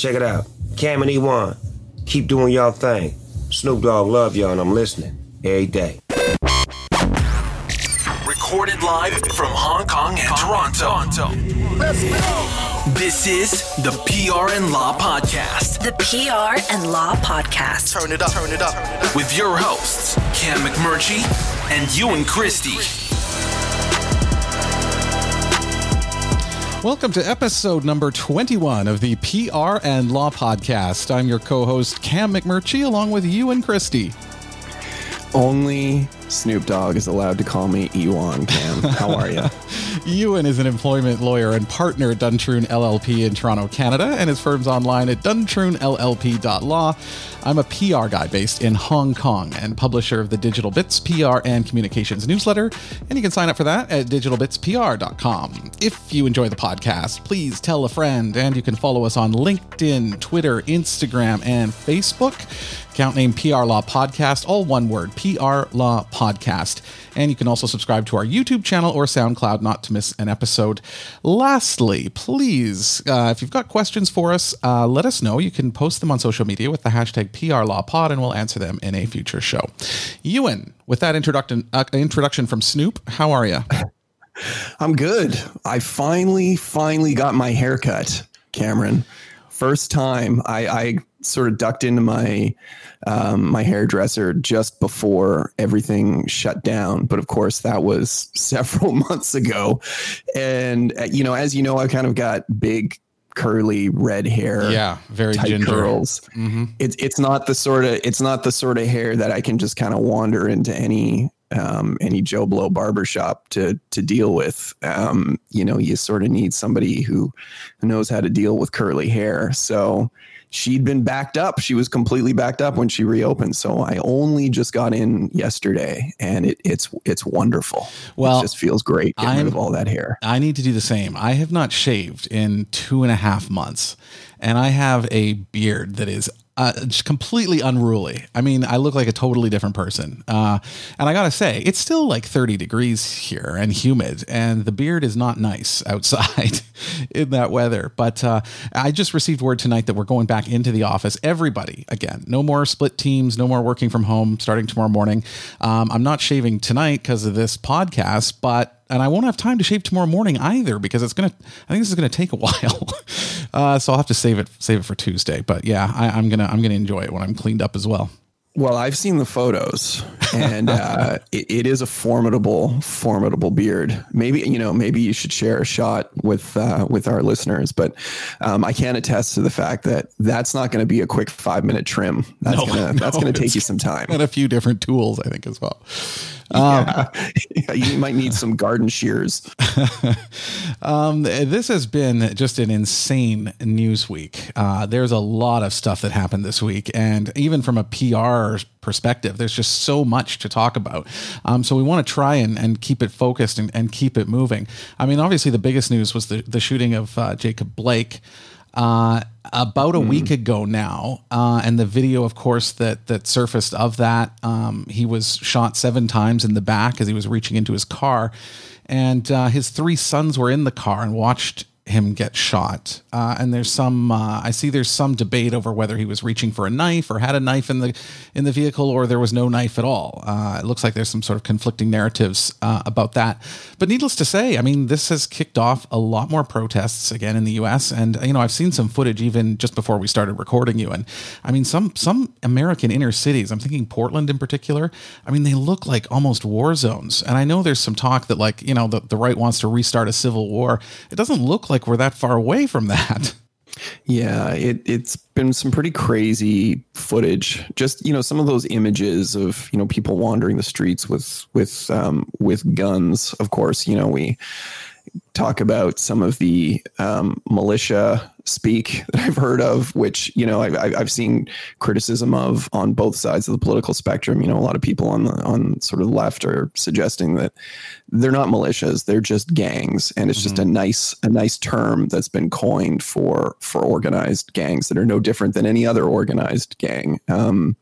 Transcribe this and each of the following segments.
Check it out. Cam and Ewan, keep doing y'all thing. Snoop Dogg love y'all and I'm listening every day. Recorded live from Hong Kong and Toronto. Let's go. This is the PR and Law Podcast. The PR and Law Podcast. Turn it up, turn it up. With your hosts, Cam McMurchie and Ewan Christie. Welcome to episode number 21 of the PR and Law Podcast. I'm your co host, Cam McMurchie, along with Ewan Christie. Only Snoop Dogg is allowed to call me Ewan Cam. How are you? Ewan is an employment lawyer and partner at Duntroon LLP in Toronto, Canada, and his firm's online at duntroonllp.law. I'm a PR guy based in Hong Kong and publisher of the Digital Bits PR and Communications newsletter, and you can sign up for that at digitalbitspr.com. If you enjoy the podcast, please tell a friend, and you can follow us on LinkedIn, Twitter, Instagram, and Facebook. Account name PR Law Podcast, all one word, PR Law Podcast. And you can also subscribe to our YouTube channel or SoundCloud not to miss an episode. Lastly, please, uh, if you've got questions for us, uh, let us know. You can post them on social media with the hashtag PRLawPod and we'll answer them in a future show. Ewan, with that introduction, uh, introduction from Snoop, how are you? I'm good. I finally, finally got my haircut, Cameron. First time I, I sort of ducked into my um, my hairdresser just before everything shut down. But of course, that was several months ago. And uh, you know, as you know, I kind of got big curly red hair. Yeah, very tight ginger. curls. Mm-hmm. It's it's not the sort of it's not the sort of hair that I can just kind of wander into any um, any Joe Blow barbershop to to deal with. Um, you know, you sort of need somebody who knows how to deal with curly hair. So she'd been backed up. She was completely backed up when she reopened. So I only just got in yesterday, and it, it's it's wonderful. Well, it just feels great getting I'm, rid of all that hair. I need to do the same. I have not shaved in two and a half months, and I have a beard that is uh, just completely unruly. I mean, I look like a totally different person. Uh, and I gotta say, it's still like 30 degrees here and humid, and the beard is not nice outside in that weather. But uh, I just received word tonight that we're going back into the office. Everybody again, no more split teams, no more working from home starting tomorrow morning. Um, I'm not shaving tonight because of this podcast, but and I won't have time to shave tomorrow morning either because it's gonna. I think this is gonna take a while, uh, so I'll have to save it save it for Tuesday. But yeah, I, I'm gonna I'm gonna enjoy it when I'm cleaned up as well. Well, I've seen the photos, and uh, it, it is a formidable, formidable beard. Maybe you know, maybe you should share a shot with uh, with our listeners. But um, I can attest to the fact that that's not going to be a quick five minute trim. That's no, gonna no, that's gonna take you some time and a few different tools, I think, as well. Um, yeah. you might need some garden shears. um, this has been just an insane news week. Uh, there's a lot of stuff that happened this week, and even from a PR perspective, there's just so much to talk about. Um, so we want to try and, and keep it focused and, and keep it moving. I mean, obviously, the biggest news was the, the shooting of uh, Jacob Blake uh, about a mm. week ago now, uh, and the video, of course, that that surfaced of that. Um, he was shot seven times in the back as he was reaching into his car, and uh, his three sons were in the car and watched him get shot. Uh, and there's some, uh, I see there's some debate over whether he was reaching for a knife or had a knife in the in the vehicle, or there was no knife at all. Uh, it looks like there's some sort of conflicting narratives uh, about that. But needless to say, I mean, this has kicked off a lot more protests again in the U.S. And you know, I've seen some footage even just before we started recording you. And I mean, some some American inner cities. I'm thinking Portland in particular. I mean, they look like almost war zones. And I know there's some talk that like you know the, the right wants to restart a civil war. It doesn't look like we're that far away from that. Yeah, it it's been some pretty crazy footage. Just you know, some of those images of you know people wandering the streets with with um, with guns. Of course, you know we talk about some of the um, militia speak that I've heard of, which you know I, have seen criticism of on both sides of the political spectrum. You know, a lot of people on the on sort of the left are suggesting that they're not militias; they're just gangs, and it's mm-hmm. just a nice a nice term that's been coined for for organized gangs that are no different than any other organized gang. Um,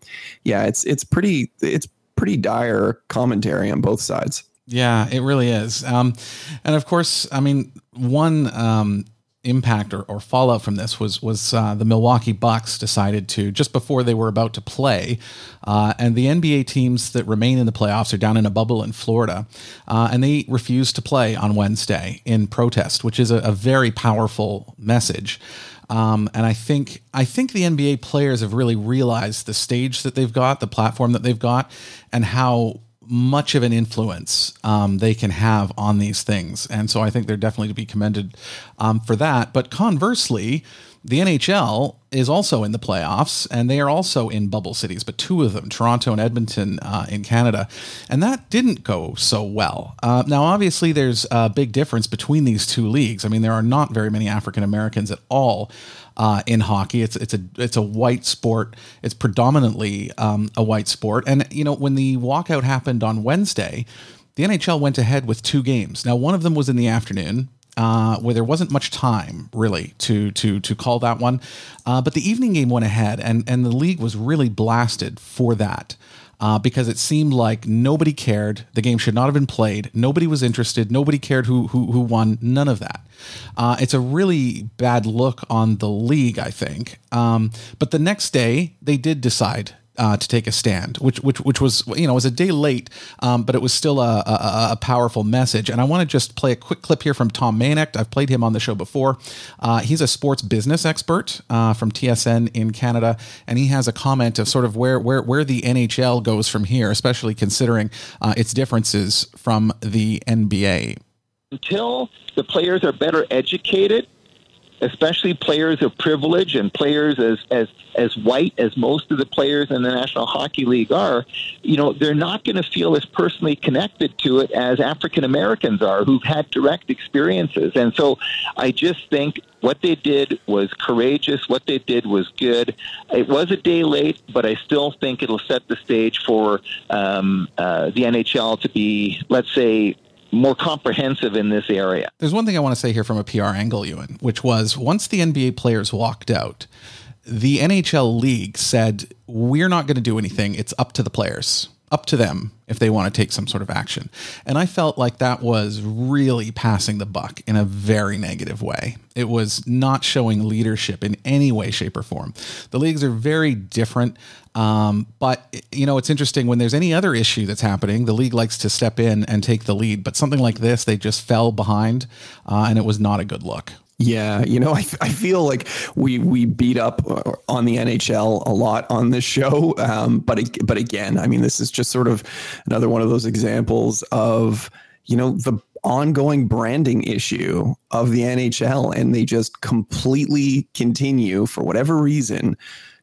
yeah, it's it's pretty it's pretty dire commentary on both sides. Yeah, it really is. Um, and of course, I mean, one um, impact or, or fallout from this was was uh, the Milwaukee Bucks decided to just before they were about to play, uh, and the NBA teams that remain in the playoffs are down in a bubble in Florida, uh, and they refused to play on Wednesday in protest, which is a, a very powerful message. Um, and I think I think the NBA players have really realized the stage that they've got, the platform that they've got, and how much of an influence um, they can have on these things. And so I think they're definitely to be commended um, for that. But conversely, the NHL is also in the playoffs, and they are also in bubble cities, but two of them, Toronto and Edmonton uh, in Canada. And that didn't go so well. Uh, now, obviously, there's a big difference between these two leagues. I mean, there are not very many African Americans at all. Uh, in hockey, it's it's a it's a white sport. It's predominantly um, a white sport, and you know when the walkout happened on Wednesday, the NHL went ahead with two games. Now, one of them was in the afternoon, uh, where there wasn't much time really to to to call that one. Uh, but the evening game went ahead, and and the league was really blasted for that. Uh, because it seemed like nobody cared. The game should not have been played. Nobody was interested. Nobody cared who who, who won. None of that. Uh, it's a really bad look on the league, I think. Um, but the next day, they did decide uh, to take a stand, which which which was you know was a day late, um, but it was still a, a, a, powerful message. And I want to just play a quick clip here from Tom Mayenknecht. I've played him on the show before. Uh, he's a sports business expert uh, from TSN in Canada, and he has a comment of sort of where where where the NHL goes from here, especially considering uh, its differences from the NBA. Until the players are better educated especially players of privilege and players as, as, as white as most of the players in the National Hockey League are, you know, they're not going to feel as personally connected to it as African Americans are who've had direct experiences. And so I just think what they did was courageous. What they did was good. It was a day late, but I still think it'll set the stage for um, uh, the NHL to be, let's say, more comprehensive in this area. There's one thing I want to say here from a PR angle, Ewan, which was once the NBA players walked out, the NHL league said, We're not going to do anything. It's up to the players up to them if they want to take some sort of action. And I felt like that was really passing the buck in a very negative way. It was not showing leadership in any way, shape, or form. The leagues are very different. Um, but, you know, it's interesting when there's any other issue that's happening, the league likes to step in and take the lead. But something like this, they just fell behind, uh, and it was not a good look. Yeah, you know, I, I feel like we we beat up uh, on the NHL a lot on this show, um, but but again, I mean, this is just sort of another one of those examples of you know the ongoing branding issue of the NHL, and they just completely continue for whatever reason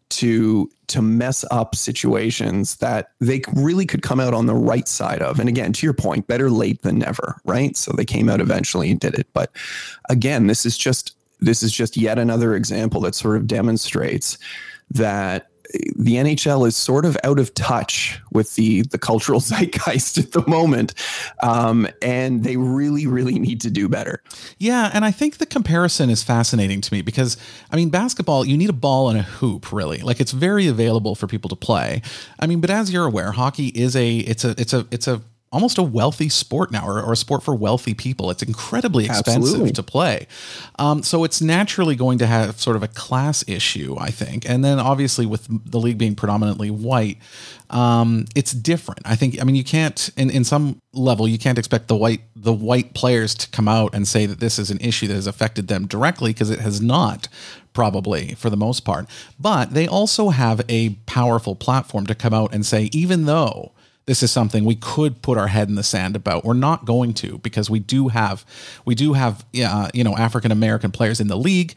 to to mess up situations that they really could come out on the right side of. And again, to your point, better late than never, right? So they came out eventually and did it. But again, this is just this is just yet another example that sort of demonstrates that the NHL is sort of out of touch with the the cultural zeitgeist at the moment, um, and they really, really need to do better. Yeah, and I think the comparison is fascinating to me because I mean, basketball you need a ball and a hoop, really. Like it's very available for people to play. I mean, but as you're aware, hockey is a it's a it's a it's a almost a wealthy sport now or, or, a sport for wealthy people. It's incredibly expensive Absolutely. to play. Um, so it's naturally going to have sort of a class issue, I think. And then obviously with the league being predominantly white, um, it's different. I think, I mean, you can't, in, in some level, you can't expect the white, the white players to come out and say that this is an issue that has affected them directly because it has not probably for the most part. But they also have a powerful platform to come out and say, even though this is something we could put our head in the sand about. We're not going to because we do have we do have uh, you know African American players in the league,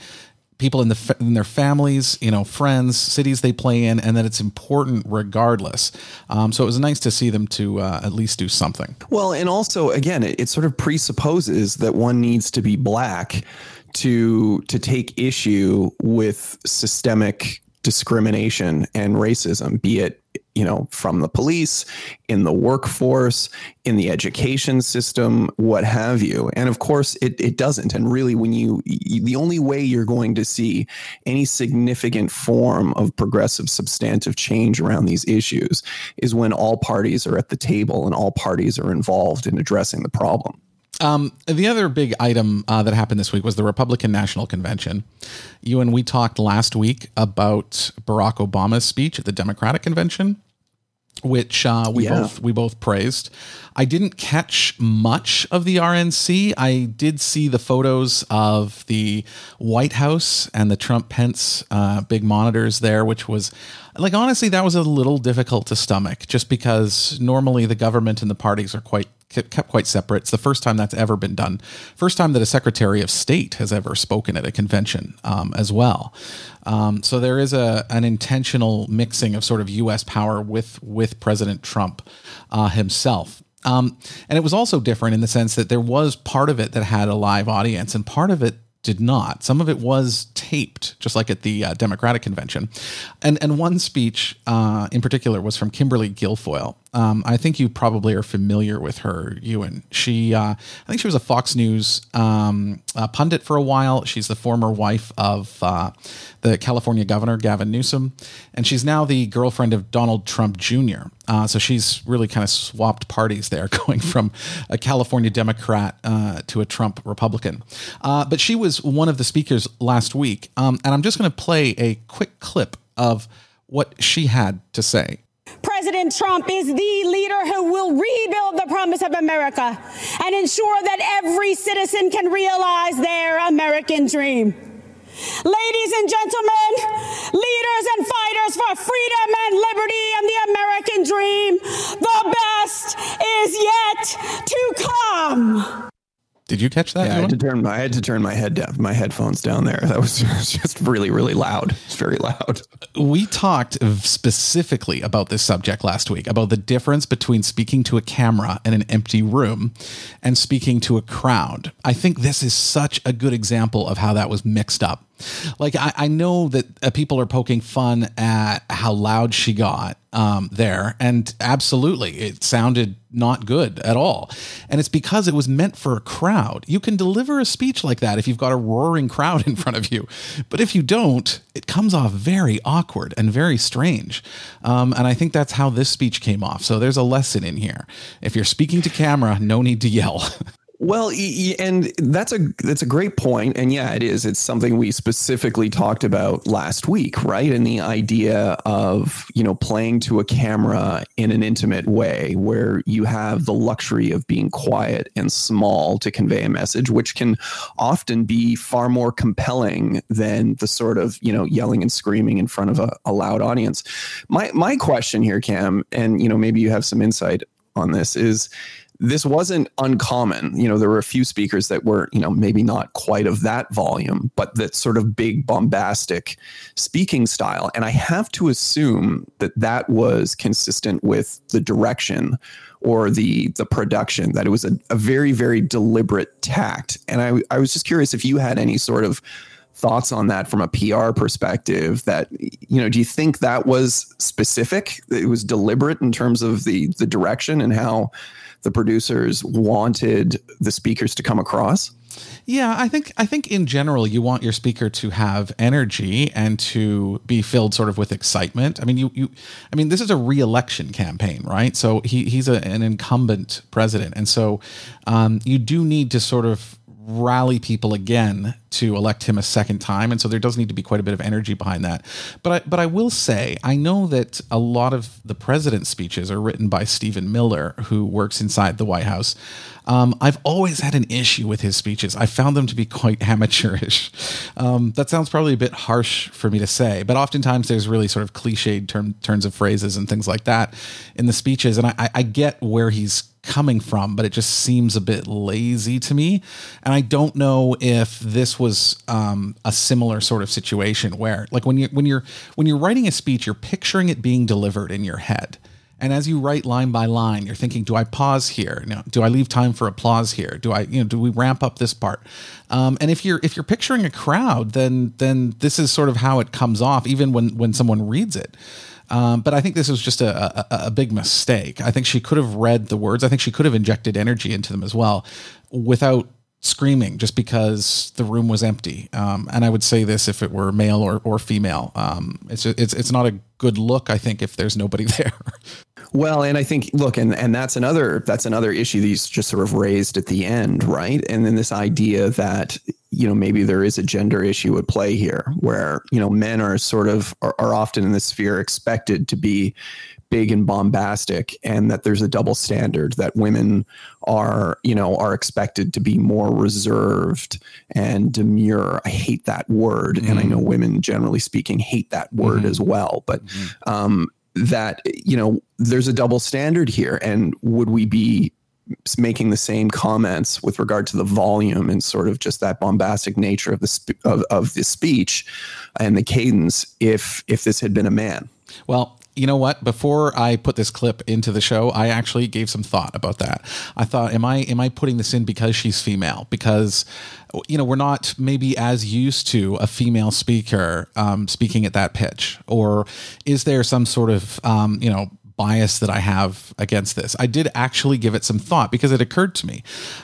people in the in their families, you know, friends, cities they play in, and that it's important regardless. Um, so it was nice to see them to uh, at least do something. Well, and also again, it, it sort of presupposes that one needs to be black to to take issue with systemic discrimination and racism, be it you know, from the police, in the workforce, in the education system, what have you. And of course, it, it doesn't. And really, when you, the only way you're going to see any significant form of progressive substantive change around these issues is when all parties are at the table and all parties are involved in addressing the problem. Um, the other big item uh, that happened this week was the Republican National Convention. Ewan we talked last week about Barack Obama's speech at the Democratic Convention which uh, we yeah. both we both praised. I didn't catch much of the RNC. I did see the photos of the White House and the Trump Pence uh, big monitors there, which was like honestly that was a little difficult to stomach, just because normally the government and the parties are quite kept quite separate. It's the first time that's ever been done. First time that a Secretary of State has ever spoken at a convention um, as well. Um, so there is a an intentional mixing of sort of U.S. power with with President Trump uh, himself. Um, and it was also different in the sense that there was part of it that had a live audience, and part of it did not. Some of it was taped, just like at the uh, Democratic convention. And and one speech uh, in particular was from Kimberly Guilfoyle. Um, I think you probably are familiar with her, Ewan. She, uh, I think she was a Fox News um, pundit for a while. She's the former wife of uh, the California governor, Gavin Newsom, and she's now the girlfriend of Donald Trump Jr. Uh, so she's really kind of swapped parties there, going from a California Democrat uh, to a Trump Republican. Uh, but she was one of the speakers last week, um, and I'm just going to play a quick clip of what she had to say. President Trump is the leader who will rebuild the promise of America and ensure that every citizen can realize their American dream. Ladies and gentlemen, leaders and fighters for freedom and liberty and the American dream, the best is yet to come. Did you catch that? Yeah, I had to turn my I had to turn my head down, my headphones down there. That was just really, really loud. It's very loud. We talked specifically about this subject last week about the difference between speaking to a camera in an empty room and speaking to a crowd. I think this is such a good example of how that was mixed up. Like I, I know that uh, people are poking fun at how loud she got um, there, and absolutely, it sounded not good at all. And it's because it was meant for a crowd. You can deliver a speech like that if you've got a roaring crowd in front of you, but if you don't, it comes off very awkward and very strange. Um, and I think that's how this speech came off. So there's a lesson in here. If you're speaking to camera, no need to yell. Well, and that's a that's a great point, and yeah, it is. It's something we specifically talked about last week, right? And the idea of you know playing to a camera in an intimate way, where you have the luxury of being quiet and small to convey a message, which can often be far more compelling than the sort of you know yelling and screaming in front of a, a loud audience. My my question here, Cam, and you know maybe you have some insight on this is this wasn't uncommon. You know, there were a few speakers that were, you know, maybe not quite of that volume, but that sort of big bombastic speaking style. And I have to assume that that was consistent with the direction or the the production, that it was a, a very, very deliberate tact. And I, I was just curious if you had any sort of thoughts on that from a PR perspective that you know do you think that was specific it was deliberate in terms of the the direction and how the producers wanted the speakers to come across? Yeah, I think I think in general you want your speaker to have energy and to be filled sort of with excitement. I mean, you you I mean, this is a re-election campaign, right? So he he's a, an incumbent president, and so um, you do need to sort of rally people again to elect him a second time, and so there does need to be quite a bit of energy behind that. But I, but I will say I know that a lot of the president's speeches are written by Stephen Miller, who works inside the White House. Um, I've always had an issue with his speeches. I found them to be quite amateurish. Um, that sounds probably a bit harsh for me to say, but oftentimes there's really sort of cliched term, turns of phrases and things like that in the speeches, and I, I get where he's coming from, but it just seems a bit lazy to me. And I don't know if this was um, a similar sort of situation where, like, when you when you're when you're writing a speech, you're picturing it being delivered in your head. And as you write line by line, you're thinking, do I pause here? You know, do I leave time for applause here? Do I, you know, do we ramp up this part? Um, and if you're if you're picturing a crowd, then then this is sort of how it comes off, even when when someone reads it. Um, but I think this was just a, a, a, big mistake. I think she could have read the words. I think she could have injected energy into them as well without screaming just because the room was empty. Um, and I would say this if it were male or, or female. Um, it's, it's, it's not a good look, I think, if there's nobody there. Well, and I think look, and and that's another that's another issue that he's just sort of raised at the end, right? And then this idea that you know maybe there is a gender issue at play here, where you know men are sort of are, are often in the sphere expected to be big and bombastic and that there's a double standard that women are you know are expected to be more reserved and demure i hate that word mm-hmm. and i know women generally speaking hate that word mm-hmm. as well but mm-hmm. um, that you know there's a double standard here and would we be making the same comments with regard to the volume and sort of just that bombastic nature of the sp- of, of the speech and the cadence if if this had been a man well you know what? Before I put this clip into the show, I actually gave some thought about that. I thought, am I am I putting this in because she's female? Because you know we're not maybe as used to a female speaker um, speaking at that pitch, or is there some sort of um, you know bias that I have against this. I did actually give it some thought because it occurred to me,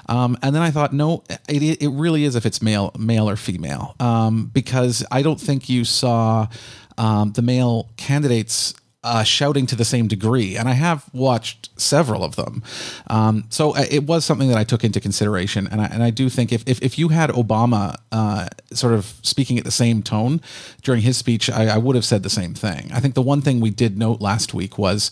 um, and then I thought, no, it, it really is if it's male, male or female, um, because I don't think you saw um, the male candidates uh, shouting to the same degree, and I have watched several of them. Um, so uh, it was something that I took into consideration, and I, and I do think if if, if you had Obama uh, sort of speaking at the same tone during his speech, I, I would have said the same thing. I think the one thing we did note last week was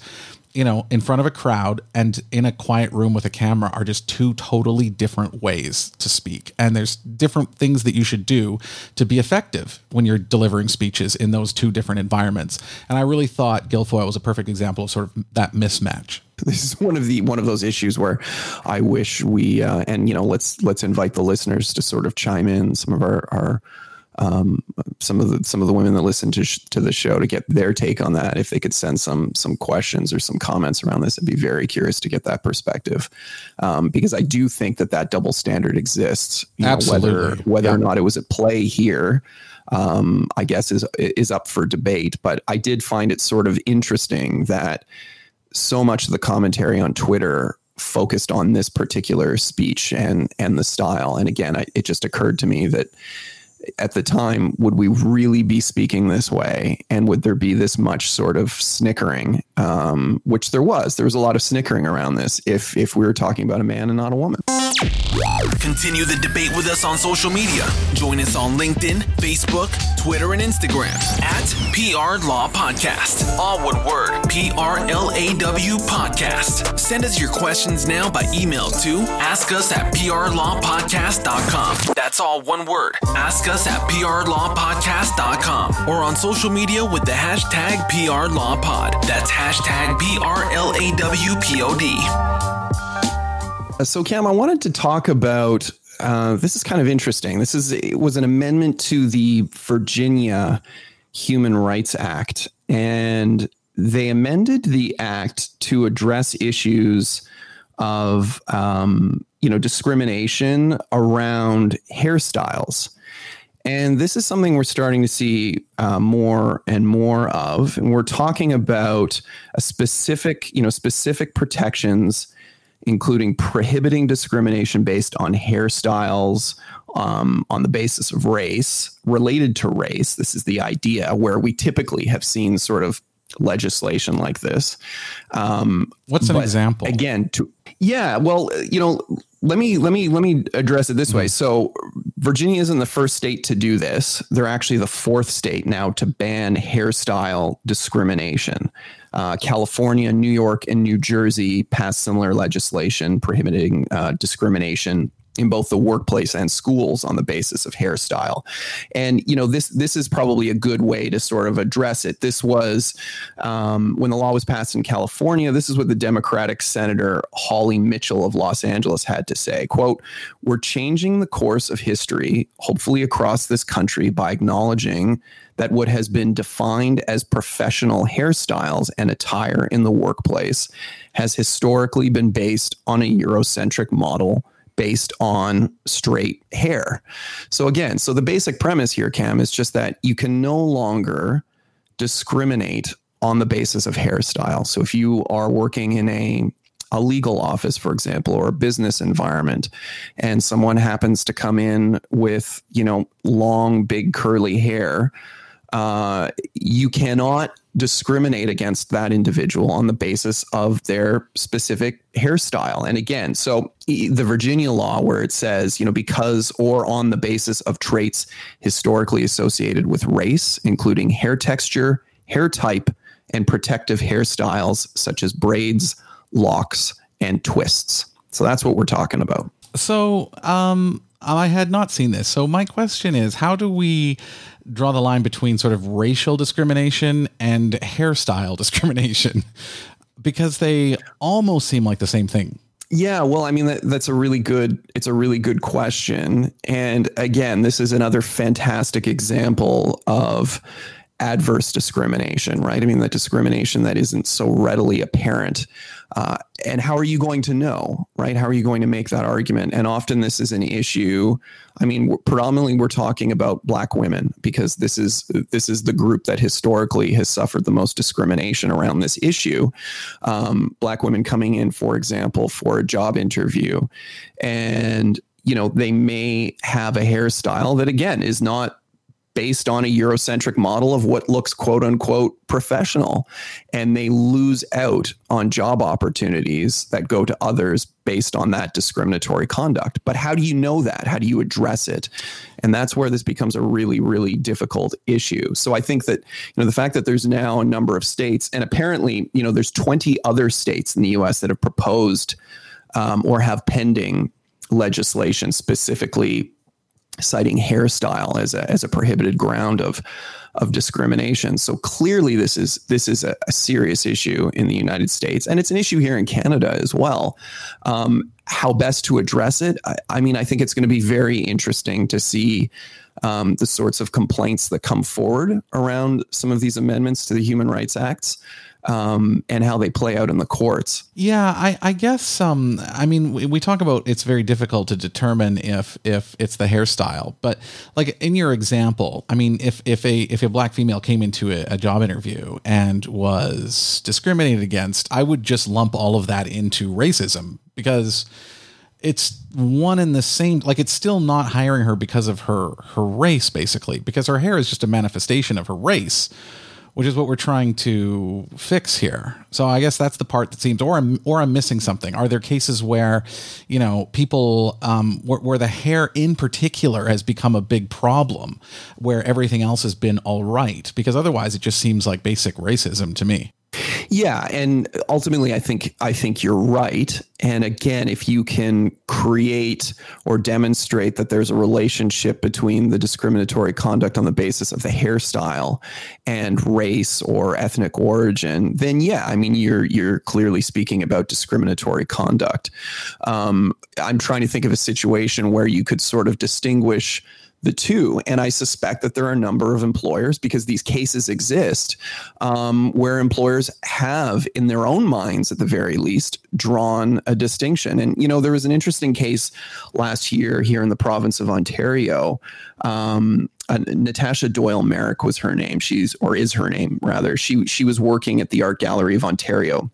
you know, in front of a crowd and in a quiet room with a camera are just two totally different ways to speak. And there's different things that you should do to be effective when you're delivering speeches in those two different environments. And I really thought Guilfoyle was a perfect example of sort of that mismatch. This is one of the one of those issues where I wish we uh, and you know let's let's invite the listeners to sort of chime in some of our our um, some of the some of the women that listen to sh- to the show to get their take on that. If they could send some some questions or some comments around this, I'd be very curious to get that perspective um, because I do think that that double standard exists. Absolutely, know, whether whether yeah. or not it was at play here. Um, I guess is is up for debate, but I did find it sort of interesting that so much of the commentary on Twitter focused on this particular speech and and the style. And again, I, it just occurred to me that at the time, would we really be speaking this way? And would there be this much sort of snickering? Um, which there was. There was a lot of snickering around this if if we were talking about a man and not a woman. Continue the debate with us on social media. Join us on LinkedIn, Facebook, Twitter, and Instagram at PR Law Podcast. All one word P R L A W Podcast. Send us your questions now by email to ask us at prlawpodcast.com. That's all one word. Ask us at prlawpodcast.com or on social media with the hashtag PRLawPod. That's hashtag P R L A W P O D. So, Cam, I wanted to talk about. Uh, this is kind of interesting. This is was an amendment to the Virginia Human Rights Act, and they amended the act to address issues of um, you know discrimination around hairstyles. And this is something we're starting to see uh, more and more of. And we're talking about a specific, you know, specific protections, including prohibiting discrimination based on hairstyles, um, on the basis of race, related to race. This is the idea where we typically have seen sort of legislation like this. Um, What's an example? Again, to yeah, well, you know, let me let me let me address it this way. So Virginia isn't the first state to do this. They're actually the fourth state now to ban hairstyle discrimination. Uh, California, New York, and New Jersey passed similar legislation prohibiting uh, discrimination in both the workplace and schools on the basis of hairstyle. And you know this this is probably a good way to sort of address it. This was um, when the law was passed in California. This is what the Democratic Senator Holly Mitchell of Los Angeles had to say. "Quote: We're changing the course of history, hopefully across this country, by acknowledging." That what has been defined as professional hairstyles and attire in the workplace has historically been based on a Eurocentric model based on straight hair. So again, so the basic premise here, Cam, is just that you can no longer discriminate on the basis of hairstyle. So if you are working in a a legal office, for example, or a business environment, and someone happens to come in with, you know, long, big curly hair, you cannot discriminate against that individual on the basis of their specific hairstyle. And again, so the Virginia law, where it says, you know, because or on the basis of traits historically associated with race, including hair texture, hair type, and protective hairstyles such as braids, locks, and twists. So that's what we're talking about. So, um, Um, I had not seen this. So my question is, how do we draw the line between sort of racial discrimination and hairstyle discrimination? Because they almost seem like the same thing. Yeah, well, I mean that, that's a really good it's a really good question. And again, this is another fantastic example of adverse discrimination, right? I mean, that discrimination that isn't so readily apparent. Uh, and how are you going to know, right? How are you going to make that argument? And often this is an issue. I mean, predominantly we're talking about black women because this is this is the group that historically has suffered the most discrimination around this issue. Um, black women coming in, for example, for a job interview, and you know they may have a hairstyle that again is not based on a Eurocentric model of what looks quote unquote professional. And they lose out on job opportunities that go to others based on that discriminatory conduct. But how do you know that? How do you address it? And that's where this becomes a really, really difficult issue. So I think that, you know, the fact that there's now a number of states, and apparently, you know, there's 20 other states in the US that have proposed um, or have pending legislation specifically citing hairstyle as a as a prohibited ground of of discrimination. So clearly, this is this is a, a serious issue in the United States, and it's an issue here in Canada as well. Um, how best to address it? I, I mean, I think it's going to be very interesting to see. Um, the sorts of complaints that come forward around some of these amendments to the Human Rights Acts um, and how they play out in the courts. Yeah, I, I guess. Um, I mean, we, we, talk about it's very difficult to determine if if it's the hairstyle, but like in your example, I mean, if if a if a black female came into a, a job interview and was discriminated against, I would just lump all of that into racism because it's one and the same like it's still not hiring her because of her her race basically because her hair is just a manifestation of her race which is what we're trying to fix here. So I guess that's the part that seems, or I'm, or I'm missing something. Are there cases where, you know, people, um, where, where the hair in particular has become a big problem, where everything else has been all right? Because otherwise, it just seems like basic racism to me. Yeah, and ultimately, I think I think you're right. And again, if you can create or demonstrate that there's a relationship between the discriminatory conduct on the basis of the hairstyle and race or ethnic origin, then yeah, I mean you're you're clearly speaking about discriminatory conduct. Um, I'm trying to think of a situation where you could sort of distinguish the two. And I suspect that there are a number of employers, because these cases exist, um, where employers have, in their own minds at the very least, drawn a distinction. And, you know, there was an interesting case last year here in the province of Ontario. Um, uh, Natasha Doyle Merrick was her name. She's, or is her name rather. She, she was working at the Art Gallery of Ontario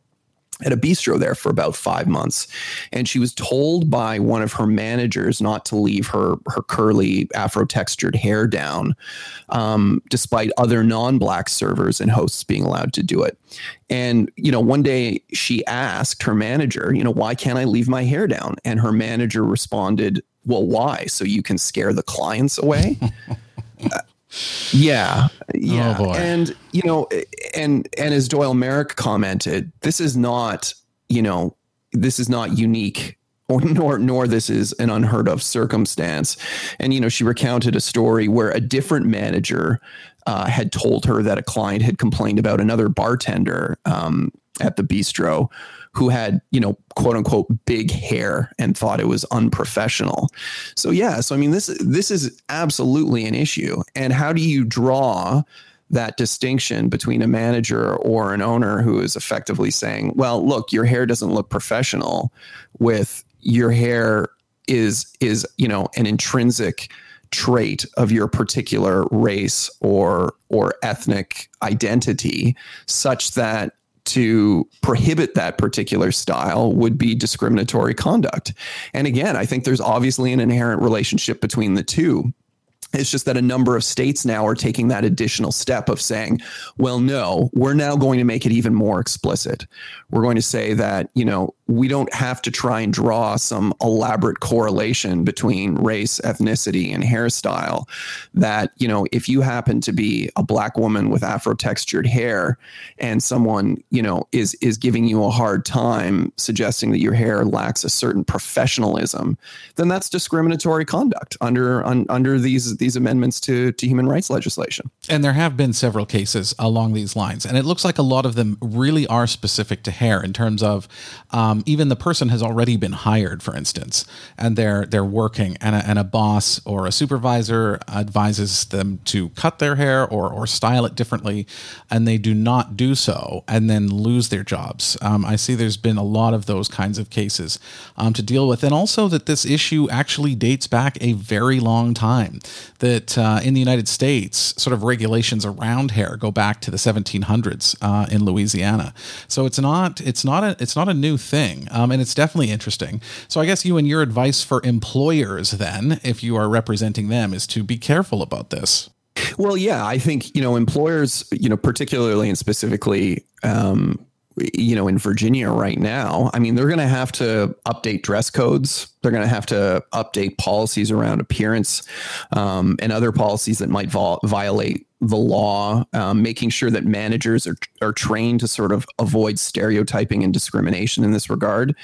at a bistro there for about five months. And she was told by one of her managers not to leave her, her curly afro textured hair down, um, despite other non black servers and hosts being allowed to do it. And, you know, one day she asked her manager, you know, why can't I leave my hair down? And her manager responded, well, why? So you can scare the clients away? Yeah, yeah, oh and you know, and and as Doyle Merrick commented, this is not you know this is not unique or nor nor this is an unheard of circumstance. And you know, she recounted a story where a different manager uh, had told her that a client had complained about another bartender um, at the bistro who had, you know, quote unquote big hair and thought it was unprofessional. So yeah, so I mean this this is absolutely an issue. And how do you draw that distinction between a manager or an owner who is effectively saying, "Well, look, your hair doesn't look professional with your hair is is, you know, an intrinsic trait of your particular race or or ethnic identity such that to prohibit that particular style would be discriminatory conduct. And again, I think there's obviously an inherent relationship between the two. It's just that a number of states now are taking that additional step of saying, well, no, we're now going to make it even more explicit. We're going to say that, you know, we don't have to try and draw some elaborate correlation between race, ethnicity, and hairstyle. That, you know, if you happen to be a black woman with afro textured hair and someone, you know, is is giving you a hard time suggesting that your hair lacks a certain professionalism, then that's discriminatory conduct under un, under these these amendments to, to human rights legislation. And there have been several cases along these lines. And it looks like a lot of them really are specific to hair in terms of um, even the person has already been hired, for instance, and they're they're working and a, and a boss or a supervisor advises them to cut their hair or, or style it differently, and they do not do so and then lose their jobs. Um, I see there's been a lot of those kinds of cases um, to deal with. And also that this issue actually dates back a very long time that uh, in the United States, sort of regulations around hair go back to the 1700s uh, in Louisiana. So it's not it's not a it's not a new thing, um, and it's definitely interesting. So I guess Ewan your advice for employers then, if you are representing them, is to be careful about this. Well, yeah, I think you know employers, you know, particularly and specifically um, you know, in Virginia right now, I mean, they're going to have to update dress codes. They're going to have to update policies around appearance um, and other policies that might vol- violate the law, um, making sure that managers are, are trained to sort of avoid stereotyping and discrimination in this regard.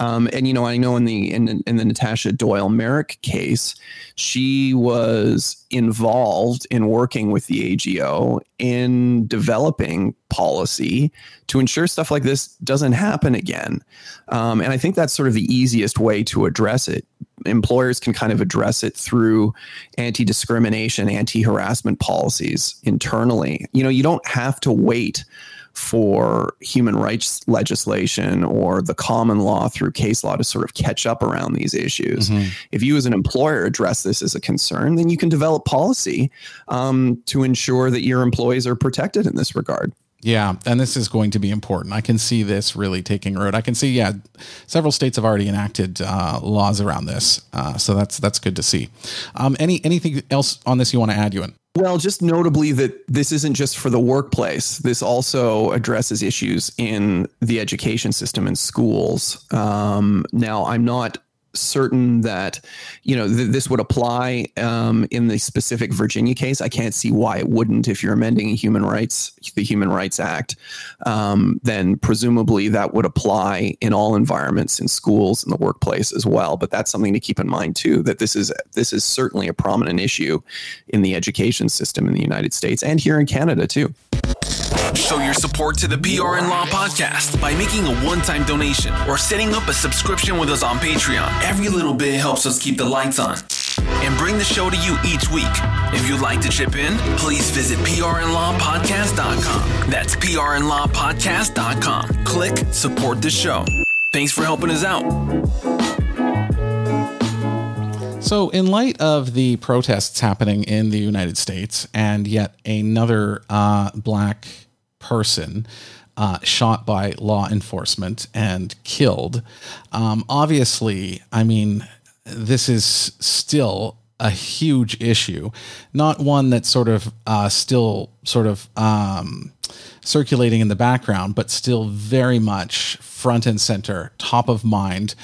Um, and you know, I know in the in, in the Natasha Doyle Merrick case, she was involved in working with the AGO in developing policy to ensure stuff like this doesn't happen again. Um, and I think that's sort of the easiest way to address it employers can kind of address it through anti-discrimination, anti-harassment policies internally. You know, you don't have to wait for human rights legislation or the common law through case law to sort of catch up around these issues. Mm-hmm. If you, as an employer, address this as a concern, then you can develop policy um, to ensure that your employees are protected in this regard. Yeah, and this is going to be important. I can see this really taking root. I can see, yeah, several states have already enacted uh, laws around this, uh, so that's that's good to see. Um, any anything else on this you want to add, Ewan? Well, just notably that this isn't just for the workplace. This also addresses issues in the education system in schools. Um, now, I'm not certain that you know th- this would apply um, in the specific Virginia case. I can't see why it wouldn't. If you're amending human rights, the Human Rights Act, um, then presumably that would apply in all environments, in schools, in the workplace as well. But that's something to keep in mind too. That this is this is certainly a prominent issue in the education system in the United States and here in Canada too. Show your support to the PR and Law podcast by making a one-time donation or setting up a subscription with us on Patreon. Every little bit helps us keep the lights on and bring the show to you each week. If you'd like to chip in, please visit prandlawpodcast.com. That's prandlawpodcast.com. Click support the show. Thanks for helping us out. So, in light of the protests happening in the United States and yet another uh, black person uh, shot by law enforcement and killed. Um, obviously, I mean, this is still a huge issue, not one that's sort of uh, still sort of um, circulating in the background, but still very much front and center, top of mind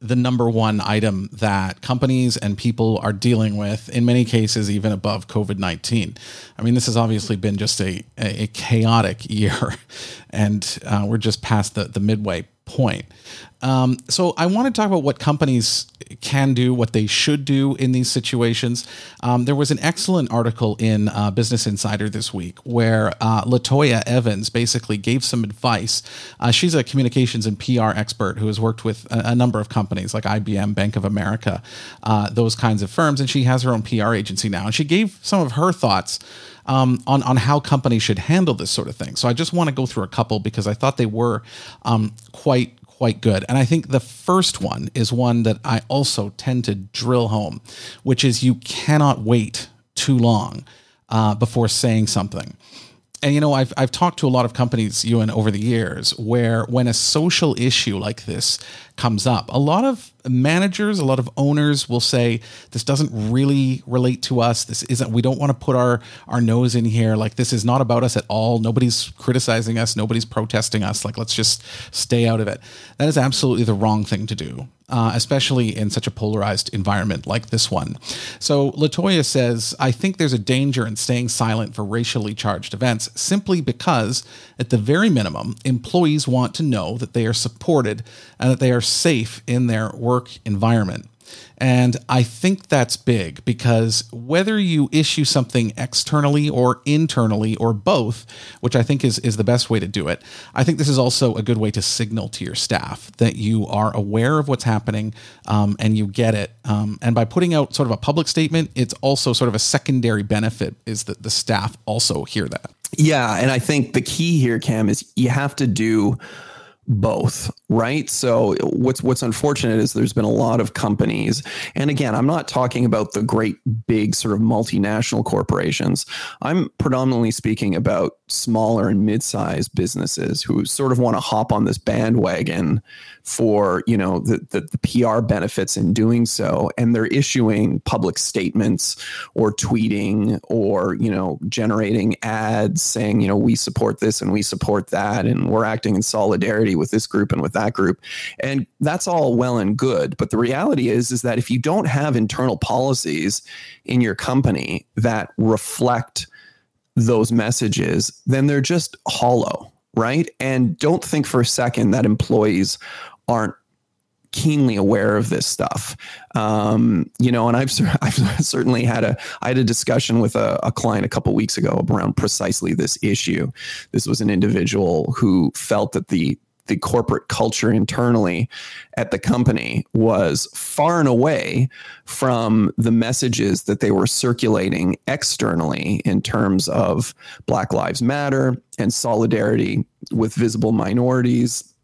the number one item that companies and people are dealing with, in many cases, even above COVID 19. I mean, this has obviously been just a, a, chaotic year, and uh, we're just past the, the midway point. Um, so I want to talk about what companies can do, what they should do in these situations. Um, there was an excellent article in uh, Business Insider this week where uh, Latoya Evans basically gave some advice. Uh, she's a communications and PR expert who has worked with a, a number of companies like IBM, Bank of America, uh, those kinds of firms, and she has her own PR agency now. And she gave some of her thoughts. Um, on on how companies should handle this sort of thing. So I just want to go through a couple because I thought they were um, quite quite good. And I think the first one is one that I also tend to drill home, which is you cannot wait too long uh, before saying something. And you know, I've I've talked to a lot of companies, Ewan, over the years, where when a social issue like this comes up, a lot of managers, a lot of owners will say this doesn't really relate to us. This isn't. We don't want to put our our nose in here. Like this is not about us at all. Nobody's criticizing us. Nobody's protesting us. Like let's just stay out of it. That is absolutely the wrong thing to do uh, especially in such a polarized environment like this one. So Latoya says, I think there's a danger in staying silent for racially charged events simply because, at the very minimum, employees want to know that they are supported and that they are safe in their work environment. And I think that's big because whether you issue something externally or internally or both, which I think is, is the best way to do it, I think this is also a good way to signal to your staff that you are aware of what's happening um, and you get it. Um, and by putting out sort of a public statement, it's also sort of a secondary benefit is that the staff also hear that. Yeah. And I think the key here, Cam, is you have to do both right? So what's what's unfortunate is there's been a lot of companies and again i'm not talking about the great big sort of multinational corporations. I'm predominantly speaking about smaller and mid-sized businesses who sort of want to hop on this bandwagon for you know the, the, the PR benefits in doing so, and they're issuing public statements or tweeting or you know generating ads saying you know we support this and we support that and we're acting in solidarity with this group and with that group, and that's all well and good. But the reality is is that if you don't have internal policies in your company that reflect those messages, then they're just hollow right? And don't think for a second that employees aren't keenly aware of this stuff. Um, you know, and I've I've certainly had a I had a discussion with a, a client a couple weeks ago around precisely this issue. This was an individual who felt that the the corporate culture internally at the company was far and away from the messages that they were circulating externally in terms of Black Lives Matter and solidarity with visible minorities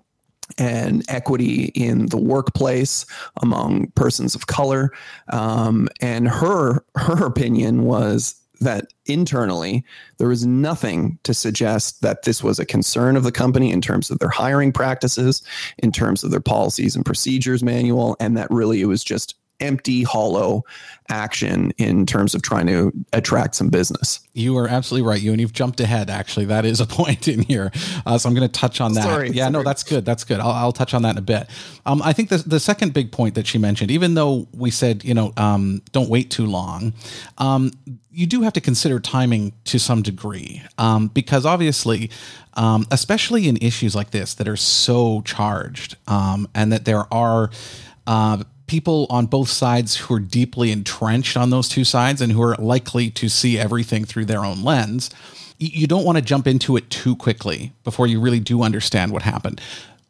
and equity in the workplace among persons of color. Um, and her her opinion was that internally there was nothing to suggest that this was a concern of the company in terms of their hiring practices, in terms of their policies and procedures manual, and that really it was just empty, hollow action in terms of trying to attract some business. You are absolutely right. You and you've jumped ahead. Actually, that is a point in here. Uh, so I'm going to touch on that. Sorry, yeah, sorry. no, that's good. That's good. I'll, I'll, touch on that in a bit. Um, I think the the second big point that she mentioned, even though we said you know um, don't wait too long, um, you do have to consider timing to some degree um, because obviously. Um, especially in issues like this that are so charged, um, and that there are uh, people on both sides who are deeply entrenched on those two sides and who are likely to see everything through their own lens, you don't want to jump into it too quickly before you really do understand what happened.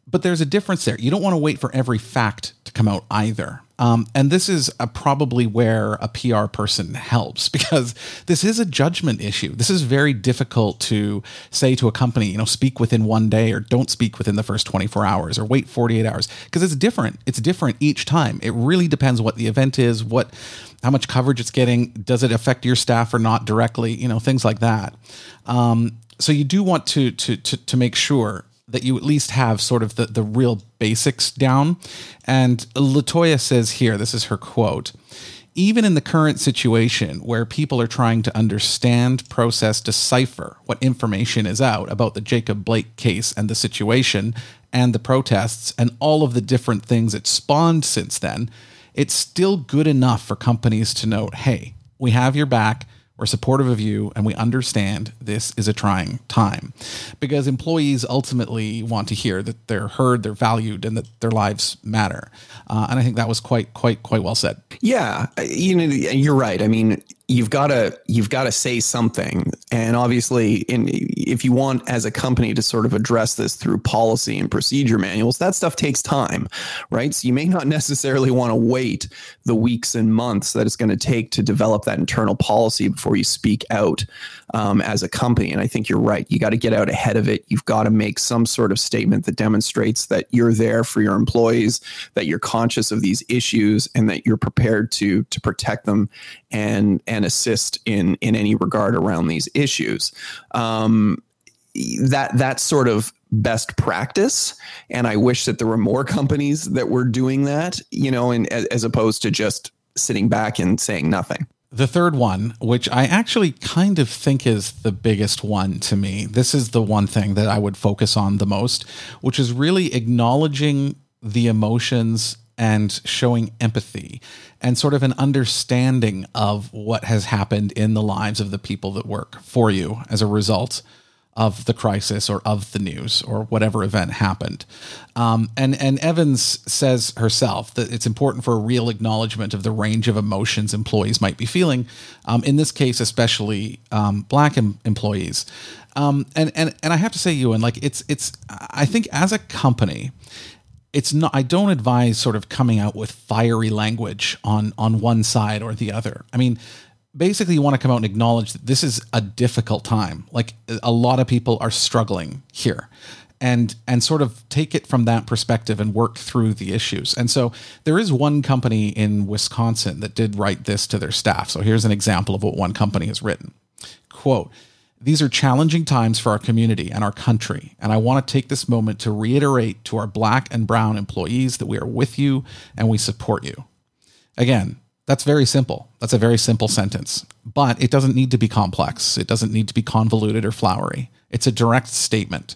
But there's a difference there. You don't want to wait for every fact to come out either. Um, and this is a, probably where a PR person helps because this is a judgment issue. This is very difficult to say to a company, you know, speak within one day or don't speak within the first 24 hours or wait 48 hours because it's different. It's different each time. It really depends what the event is, what how much coverage it's getting, does it affect your staff or not directly, you know, things like that. Um, so you do want to to to, to make sure that you at least have sort of the, the real basics down. And Latoya says here, this is her quote. Even in the current situation where people are trying to understand, process, decipher what information is out about the Jacob Blake case and the situation and the protests and all of the different things it spawned since then, it's still good enough for companies to note hey, we have your back we're supportive of you and we understand this is a trying time because employees ultimately want to hear that they're heard, they're valued, and that their lives matter. Uh, and I think that was quite, quite, quite well said. Yeah, you know, you're right. I mean, you've got to you've got to say something. And obviously in if you want as a company to sort of address this through policy and procedure manuals that stuff takes time right? So you may not necessarily want to wait the weeks and months that it's going to take to develop that internal policy before you speak out um, as a company. And i think you're right. You got to get out ahead of it. You've got to make some sort of statement that demonstrates that you're there for your employees that you're conscious of these issues and that you're prepared to to protect them and and assist in in any regard around these issues. Um, that that's sort of best practice. And i wish that there were more companies that were doing that you know and as opposed to just sitting back and saying nothing the third one, which I actually kind of think is the biggest one to me, this is the one thing that I would focus on the most, which is really acknowledging the emotions and showing empathy and sort of an understanding of what has happened in the lives of the people that work for you as a result of the crisis or of the news or whatever event happened. Um, and and Evans says herself that it's important for a real acknowledgement of the range of emotions employees might be feeling. Um, in this case, especially um, black em- employees. Um, and and and I have to say, Ewan, like it's it's I think as a company. It's not. I don't advise sort of coming out with fiery language on on one side or the other. I mean, basically you want to come out and acknowledge that this is a difficult time. Like a lot of people are struggling here. And and sort of take it from that perspective and work through the issues. And so there is one company in Wisconsin that did write this to their staff. So here's an example of what one company has written. Quote, these are challenging times for our community and our country, and I want to take this moment to reiterate to our black and brown employees that we are with you and we support you. Again, that's very simple. That's a very simple sentence, but it doesn't need to be complex. It doesn't need to be convoluted or flowery. It's a direct statement.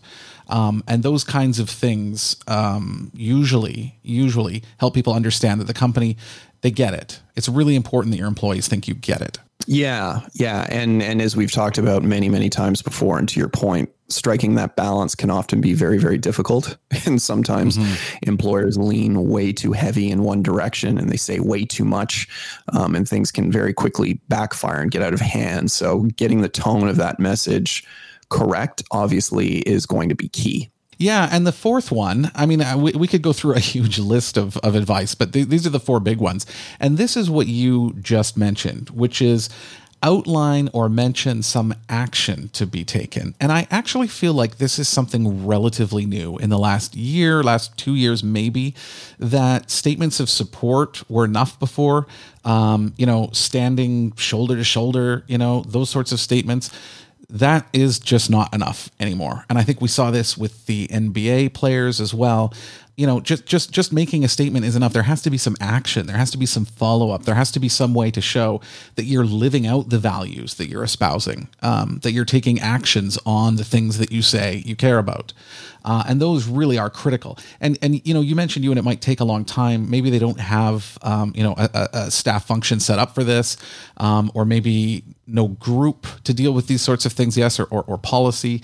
Um, and those kinds of things um, usually usually help people understand that the company they get it. It's really important that your employees think you get it. Yeah, yeah, and and as we've talked about many many times before, and to your point, striking that balance can often be very very difficult, and sometimes mm-hmm. employers lean way too heavy in one direction, and they say way too much, um, and things can very quickly backfire and get out of hand. So, getting the tone of that message correct, obviously, is going to be key. Yeah, and the fourth one, I mean, uh, we, we could go through a huge list of, of advice, but th- these are the four big ones. And this is what you just mentioned, which is outline or mention some action to be taken. And I actually feel like this is something relatively new in the last year, last two years, maybe, that statements of support were enough before. Um, you know, standing shoulder to shoulder, you know, those sorts of statements that is just not enough anymore. And I think we saw this with the NBA players as well. You know, just just just making a statement is enough. There has to be some action. There has to be some follow up. There has to be some way to show that you're living out the values that you're espousing. Um, that you're taking actions on the things that you say you care about uh, and those really are critical. And and you know, you mentioned Ewan it might take a long time. Maybe they don't have um, you know a, a, staff function set up for this, um, or maybe no group to deal with these sorts of things. Yes, or, or, or policy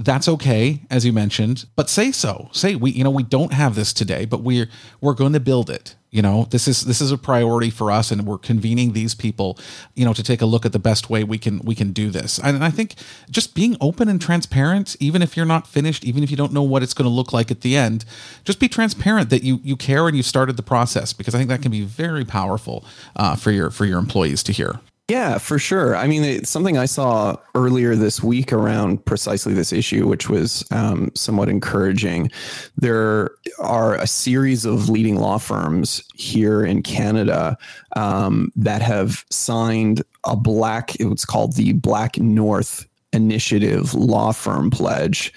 that's okay as you mentioned but say so. Say we you know we don't have this today but we're we're going to build it you know? This is this is a priority for us and we're convening these people you know to take a look at the best way we can we can do this. And i think just being open and transparent even if you're not finished even if you don't know what it's going to look like at the end just be transparent that you you care and you started the process because i think that can be very powerful uh, for your for your employees to hear yeah, for sure. I mean, it's something I saw earlier this week around precisely this issue, which was um, somewhat encouraging. There are a series of leading law firms here in Canada um, that have signed a black, it's called the Black North Initiative Law Firm Pledge.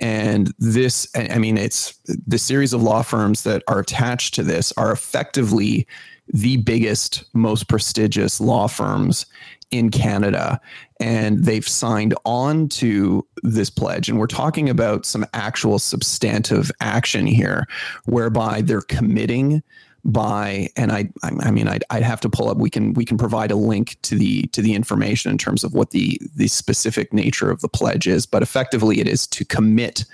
And this, I mean, it's the series of law firms that are attached to this are effectively the biggest, most prestigious law firms in Canada. And they've signed on to this pledge. And we're talking about some actual substantive action here, whereby they're committing by and I I mean I'd, I'd have to pull up we can we can provide a link to the to the information in terms of what the the specific nature of the pledge is but effectively it is to commit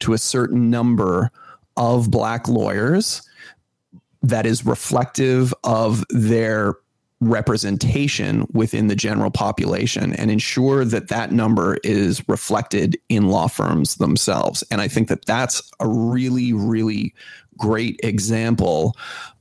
to a certain number of black lawyers that is reflective of their representation within the general population and ensure that that number is reflected in law firms themselves. And I think that that's a really, really great example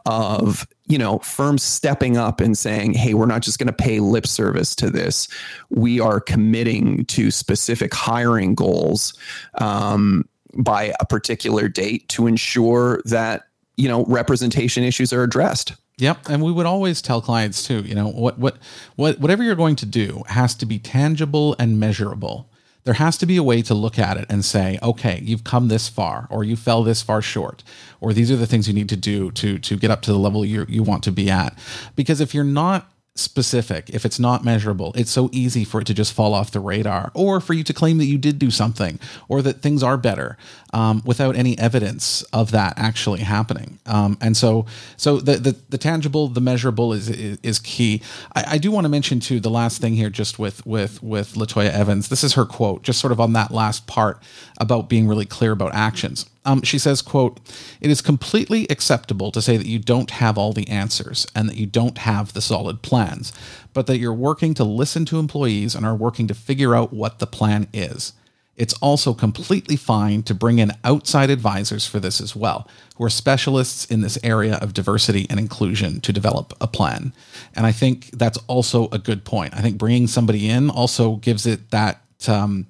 of you know firms stepping up and saying hey we're not just going to pay lip service to this we are committing to specific hiring goals um, by a particular date to ensure that you know representation issues are addressed Yep, and we would always tell clients too, you know, what what what whatever you're going to do has to be tangible and measurable. There has to be a way to look at it and say, okay, you've come this far, or you fell this far short, or these are the things you need to do to to get up to the level you you want to be at. Because if you're not specific, if it's not measurable, it's so easy for it to just fall off the radar, or for you to claim that you did do something, or that things are better, um, without any evidence of that actually happening. Um, and so, so the, the, the tangible, the measurable is is, is key. I, I, do want to mention too the last thing here, just with with with Latoya Evans. This is her quote, just sort of on that last part about being really clear about actions. Um, she says, quote, it is completely acceptable to say that you don't have all the answers and that you don't have the solid plans, but that you're working to listen to employees and are working to figure out what the plan is. It's also completely fine to bring in outside advisors for this as well, who are specialists in this area of diversity and inclusion to develop a plan. And I think that's also a good point. I think bringing somebody in also gives it that um,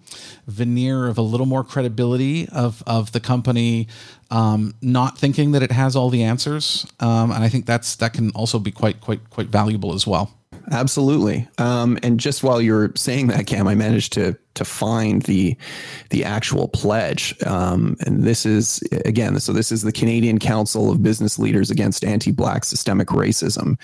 veneer of a little more credibility of of the company um, not thinking that it has all the answers, um, and I think that's that can also be quite quite quite valuable as well. Absolutely. Um, and just while you're saying that, Cam, I managed to to find the the actual pledge. Um, and this is again, so this is the Canadian Council of Business Leaders Against Anti-Black Systemic Racism.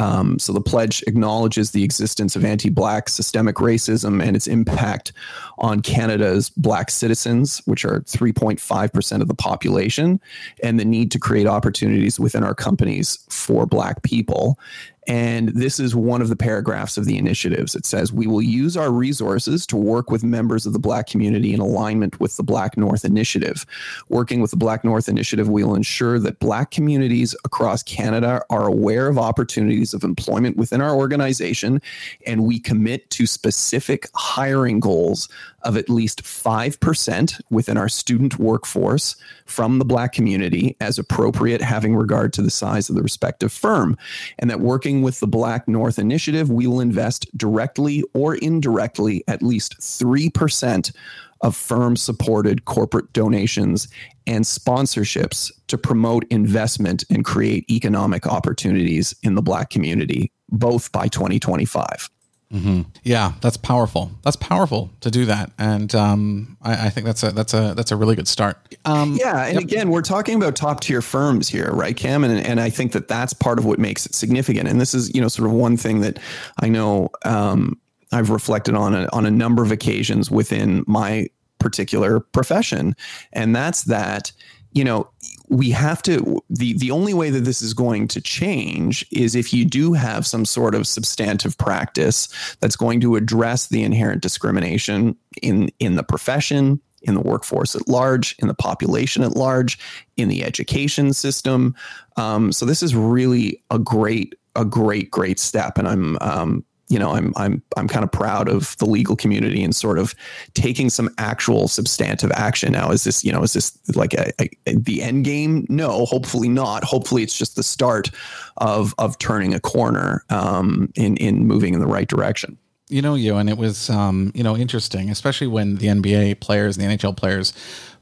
Um, so the pledge acknowledges the existence of anti-black systemic racism and its impact on Canada's black citizens, which are 3.5 percent of the population, and the need to create opportunities within our companies for black people. And this is one of the paragraphs of the initiatives. It says, We will use our resources to work with members of the Black community in alignment with the Black North Initiative. Working with the Black North Initiative, we will ensure that Black communities across Canada are aware of opportunities of employment within our organization, and we commit to specific hiring goals of at least 5% within our student workforce from the Black community as appropriate, having regard to the size of the respective firm. And that working with the Black North Initiative, we will invest directly or indirectly at least 3% of firm supported corporate donations and sponsorships to promote investment and create economic opportunities in the Black community, both by 2025. Mm-hmm. Yeah, that's powerful. That's powerful to do that, and um, I, I, think that's a that's a that's a really good start. Um, yeah, and yep. again, we're talking about top tier firms here, right, Cam? And and I think that that's part of what makes it significant. And this is you know sort of one thing that I know um, I've reflected on a, on a number of occasions within my particular profession, and that's that you know we have to the the only way that this is going to change is if you do have some sort of substantive practice that's going to address the inherent discrimination in in the profession in the workforce at large in the population at large in the education system. Um, so this is really a great a great great step. And i'm um, you know, I'm I'm I'm kind of proud of the legal community and sort of taking some actual substantive action. Now, is this you know is this like a, a, the end game? No, hopefully not. Hopefully, it's just the start of of turning a corner um, in in moving in the right direction. You know, Ewan it was um, you know interesting, especially when the NBA players and the NHL players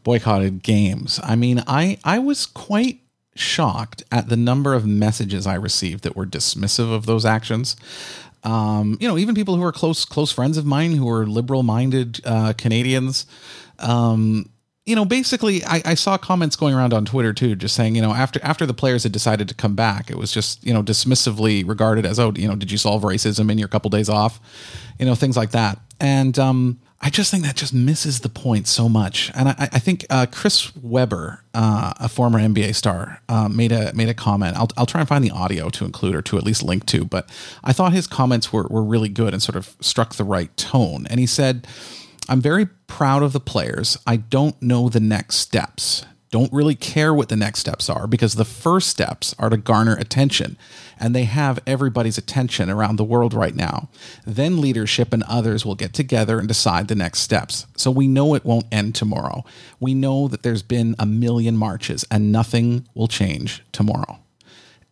boycotted games. I mean, I I was quite shocked at the number of messages I received that were dismissive of those actions. Um, you know, even people who are close close friends of mine who are liberal minded uh, Canadians. Um, you know, basically, I, I, saw comments going around on Twitter too, just saying, you know, after after the players had decided to come back, it was just you know dismissively regarded as, oh, you know, did you solve racism in your couple days off, you know, things like that. And um, I just think that just misses the point so much. And I, I think uh, Chris Webber, uh, a former NBA star, uh, made a made a comment. I'll, I'll try and find the audio to include or to at least link to. But I thought his comments were were really good and sort of struck the right tone. And he said, "I'm very proud of the players. I don't know the next steps don't really care what the next steps are because the first steps are to garner attention and they have everybody's attention around the world right now. Then leadership and others will get together and decide the next steps. So we know it won't end tomorrow. We know that there's been a million marches and nothing will change tomorrow.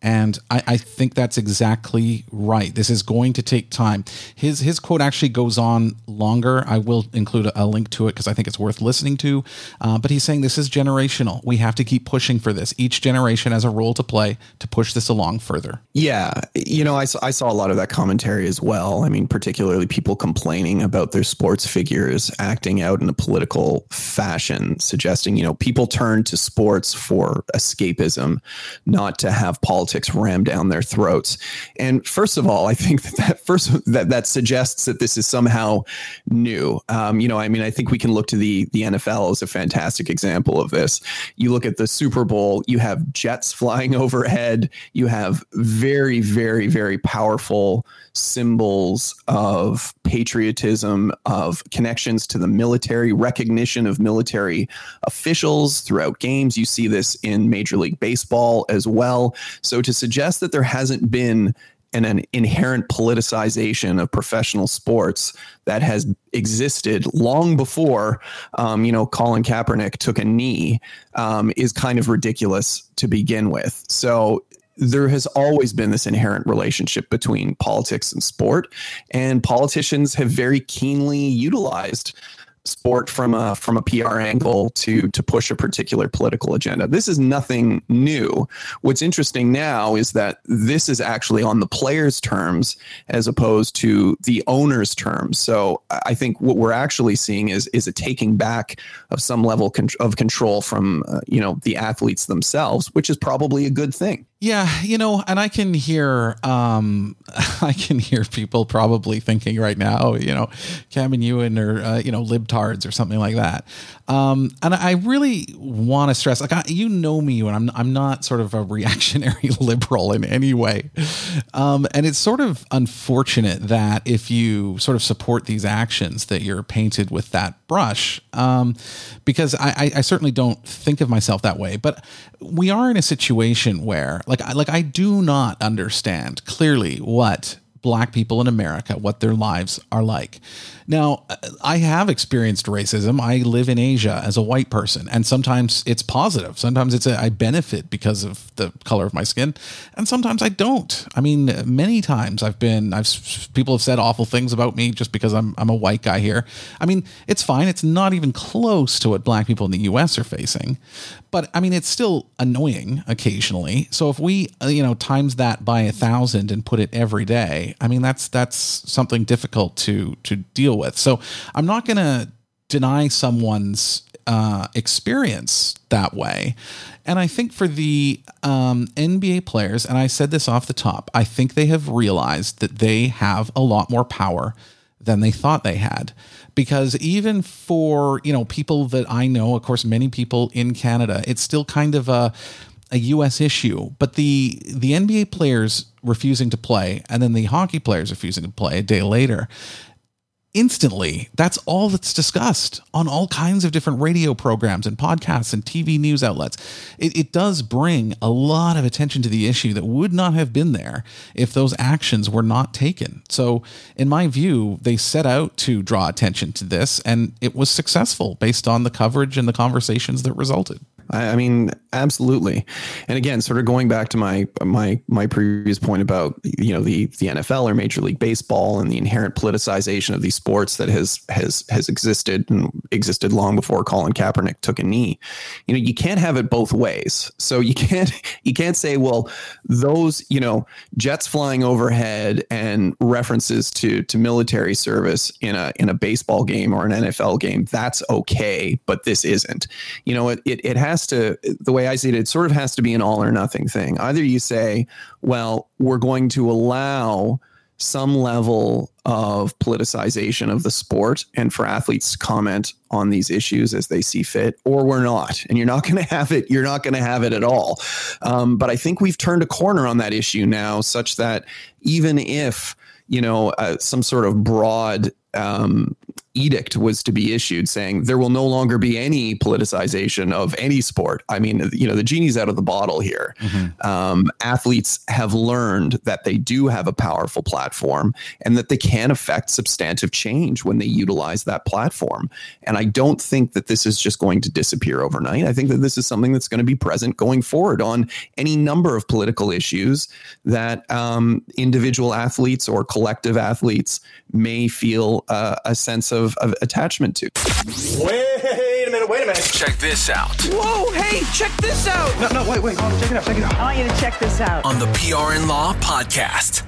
And I, I, think that's exactly right. This is going to take time. His his quote actually goes on longer. I will include a, a link to it because I think it's worth listening to. Uh, but he's saying this is generational. We have to keep pushing for this. Each generation has a role to play to push this along further. Yeah, you know, I, I saw a lot of that commentary as well. I mean, particularly people complaining about their sports figures acting out in a political fashion, suggesting you know people turn to sports for escapism, not to have politics politics rammed down their throats. And first of all, I think that, that first that that suggests that this is somehow new. Um, you know, I mean, I think we can look to the the NFL as a fantastic example of this. You look at the Super Bowl, you have jets flying overhead, you have very, very, very powerful symbols of patriotism, of connections to the military, recognition of military officials throughout games. You see this in Major League Baseball as well. So to suggest that there hasn't been an, an inherent politicization of professional sports that has existed long before, um, you know, Colin Kaepernick took a knee um, is kind of ridiculous to begin with. So there has always been this inherent relationship between politics and sport, and politicians have very keenly utilized sport from a from a PR angle to to push a particular political agenda. This is nothing new. What's interesting now is that this is actually on the players' terms as opposed to the owners' terms. So I think what we're actually seeing is is a taking back of some level of control from uh, you know the athletes themselves, which is probably a good thing. Yeah, you know, and I can hear um I can hear people probably thinking right now, you know, Cam and Ewan or uh, you know, libtards or something like that. Um and I really want to stress like I, you know me and I'm I'm not sort of a reactionary liberal in any way. Um and it's sort of unfortunate that if you sort of support these actions that you're painted with that brush. Um because I I, I certainly don't think of myself that way, but we are in a situation where like I, like I do not understand clearly what black people in America, what their lives are like. Now, I have experienced racism. I live in Asia as a white person, and sometimes it's positive. Sometimes it's a, I benefit because of the color of my skin, and sometimes I don't. I mean, many times I've been I've people have said awful things about me just because I'm I'm a white guy here. I mean, it's fine. It's not even close to what black people in the US are facing. But I mean, it's still annoying occasionally. So if we, uh, you know, times that by a thousand and put it every day, I mean, that's that's something difficult to to deal with. So I'm not going to deny someone's uh, experience that way. And I think for the um, NBA players, and I said this off the top, I think they have realized that they have a lot more power than they thought they had because even for you know people that I know of course many people in Canada it's still kind of a a US issue but the the NBA players refusing to play and then the hockey players refusing to play a day later instantly. That's all that's discussed on all kinds of different radio programs and podcasts and TV news outlets. It, it, does bring a lot of attention to the issue that would not have been there if those actions were not taken. So, in my view, they set out to draw attention to this, and it was successful based on the coverage and the conversations that resulted. I, I mean, absolutely. And again, sort of going back to my my my previous point about you know the the NFL or Major League Baseball and the inherent politicization of these sports that has has has existed and existed long before Colin Kaepernick took a knee. You know, you can't have it both ways. So you can't you can't say, well, those you know jets flying overhead and references to to military service in a in a baseball game or an NFL game that's okay, but this isn't. You know, it it, it has has to, the way I see it, it sort of has to be an all or nothing thing. Either you say, well, we're going to allow some level of politicization of the sport and for athletes to comment on these issues as they see fit, or we're not. And you're not going to have it. You're not going to have it at all. Um, but I think we've turned a corner on that issue now, such that even if you know uh, some sort of broad um, edict was to be issued saying there will no longer be any politicization of any sport. I mean, you know, the genie's out of the bottle here. Mm-hmm. Um, athletes have learned that they do have a powerful platform and that they can affect substantive change when they utilize that platform. And I don't think that this is just going to disappear overnight. I think that this is something that's going to be present going forward on any number of political issues that um, individual athletes or collective athletes may feel uh, a sense of, of attachment to. Wait a minute, wait a minute. Check this out. Whoa, hey, check this out. No, no, wait, wait, check it out, check it out. I want you to check this out. On the PR and Law podcast.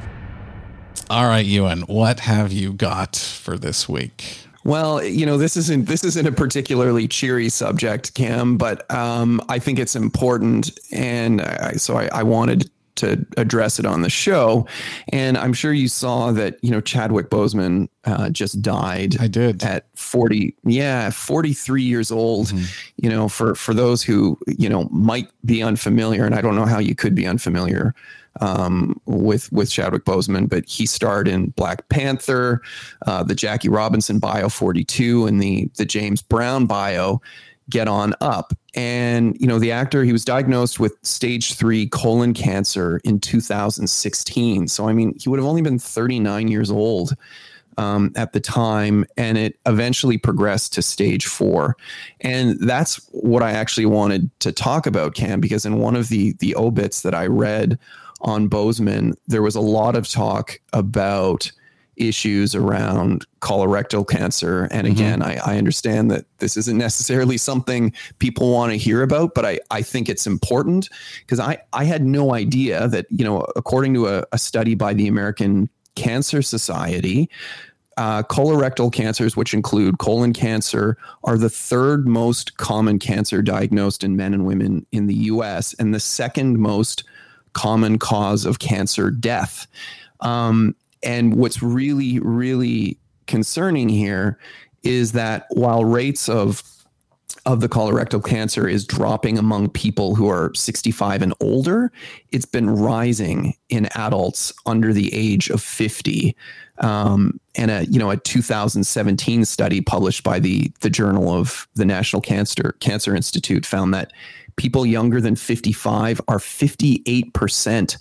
All right, Ewan, what have you got for this week? Well, you know, this isn't this isn't a particularly cheery subject, Cam, but um, I think it's important, and I, so I, I wanted to address it on the show. And I'm sure you saw that, you know, Chadwick Boseman uh, just died. I did at 40. Yeah, 43 years old. Mm-hmm. You know, for for those who you know might be unfamiliar, and I don't know how you could be unfamiliar um, with with Chadwick Boseman, but he starred in Black Panther, uh, the Jackie Robinson bio 42, and the the James Brown bio get on up. And, you know, the actor, he was diagnosed with stage three colon cancer in 2016. So, I mean, he would have only been 39 years old um, at the time, and it eventually progressed to stage four. And that's what I actually wanted to talk about, Cam, because in one of the the obits that I read on Boseman, there was a lot of talk about issues around colorectal cancer. And mm-hmm. again, mm-hmm. I, I, understand that this isn't necessarily something people want to hear about, but I, I think it's important because I, I had no idea that, you know, according to a, a study by the American Cancer Society, uh, colorectal cancers, which include colon cancer, are the third most common cancer diagnosed in men and women in the US and the second most common cause of cancer death. Um, and what's really, really concerning here is that while rates of of the colorectal cancer is dropping among people who are 65 and older, it's been rising in adults under the age of 50. Um, and a you know a 2017 study published by the the Journal of the National Cancer Cancer Institute found that people younger than 55 are 58 percent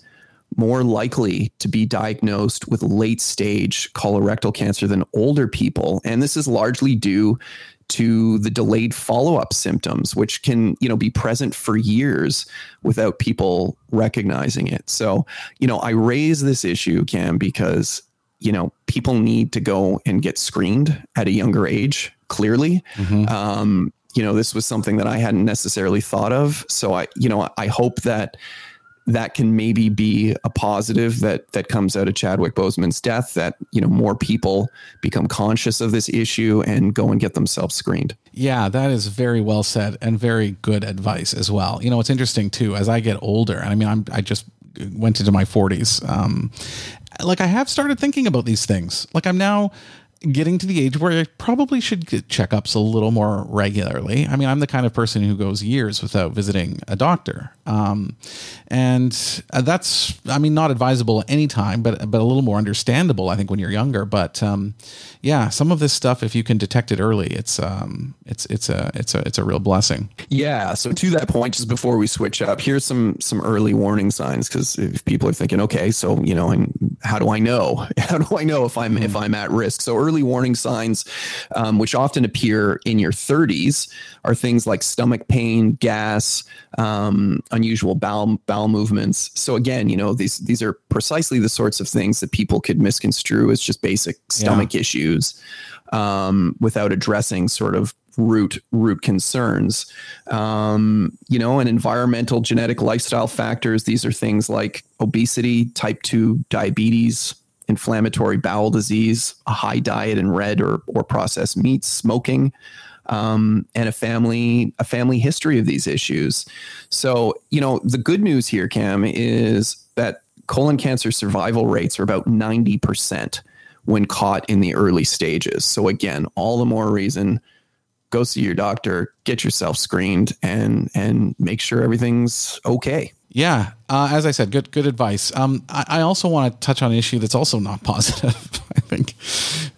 more likely to be diagnosed with late stage colorectal cancer than older people. And this is largely due to the delayed follow-up symptoms which can you know be present for years without people recognizing it so you know i raise this issue cam because you know people need to go and get screened at a younger age clearly mm-hmm. um, you know this was something that i hadn't necessarily thought of so i you know i hope that that can maybe be a positive that that comes out of Chadwick Boseman's death that you know more people become conscious of this issue and go and get themselves screened. Yeah, that is very well said and very good advice as well. You know, it's interesting too as I get older. I mean, I'm I just went into my 40s. Um, like I have started thinking about these things. Like I'm now getting to the age where I probably should get checkups a little more regularly. I mean, I'm the kind of person who goes years without visiting a doctor. Um, and uh, that's, I mean, not advisable anytime, but, but a little more understandable, I think, when you're younger. But um, yeah, some of this stuff, if you can detect it early, it's, um, it's, it's a, it's a, it's a real blessing. Yeah. So to that point, just before we switch up, here's some, some early warning signs. Cause if people are thinking, okay, so, you know, how do I know? How do I know if I'm, if I'm at risk? So early warning signs, um, which often appear in your 30s, are things like stomach pain, gas, um, unusual bowel bowel movements. So again, you know these these are precisely the sorts of things that people could misconstrue as just basic stomach yeah. issues um, without addressing sort of root root concerns. Um, you know, and environmental, genetic, lifestyle factors. These are things like obesity, type two diabetes, inflammatory bowel disease, a high diet in red or or processed meats, smoking um, and a family a family history of these issues. So you know the good news here, Cam, is that colon cancer survival rates are about ninety percent when caught in the early stages. So again, all the more reason go see your doctor, get yourself screened, and and make sure everything's okay. Yeah, uh, as I said, good good advice. Um, I, I also want to touch on an issue that's also not positive. I think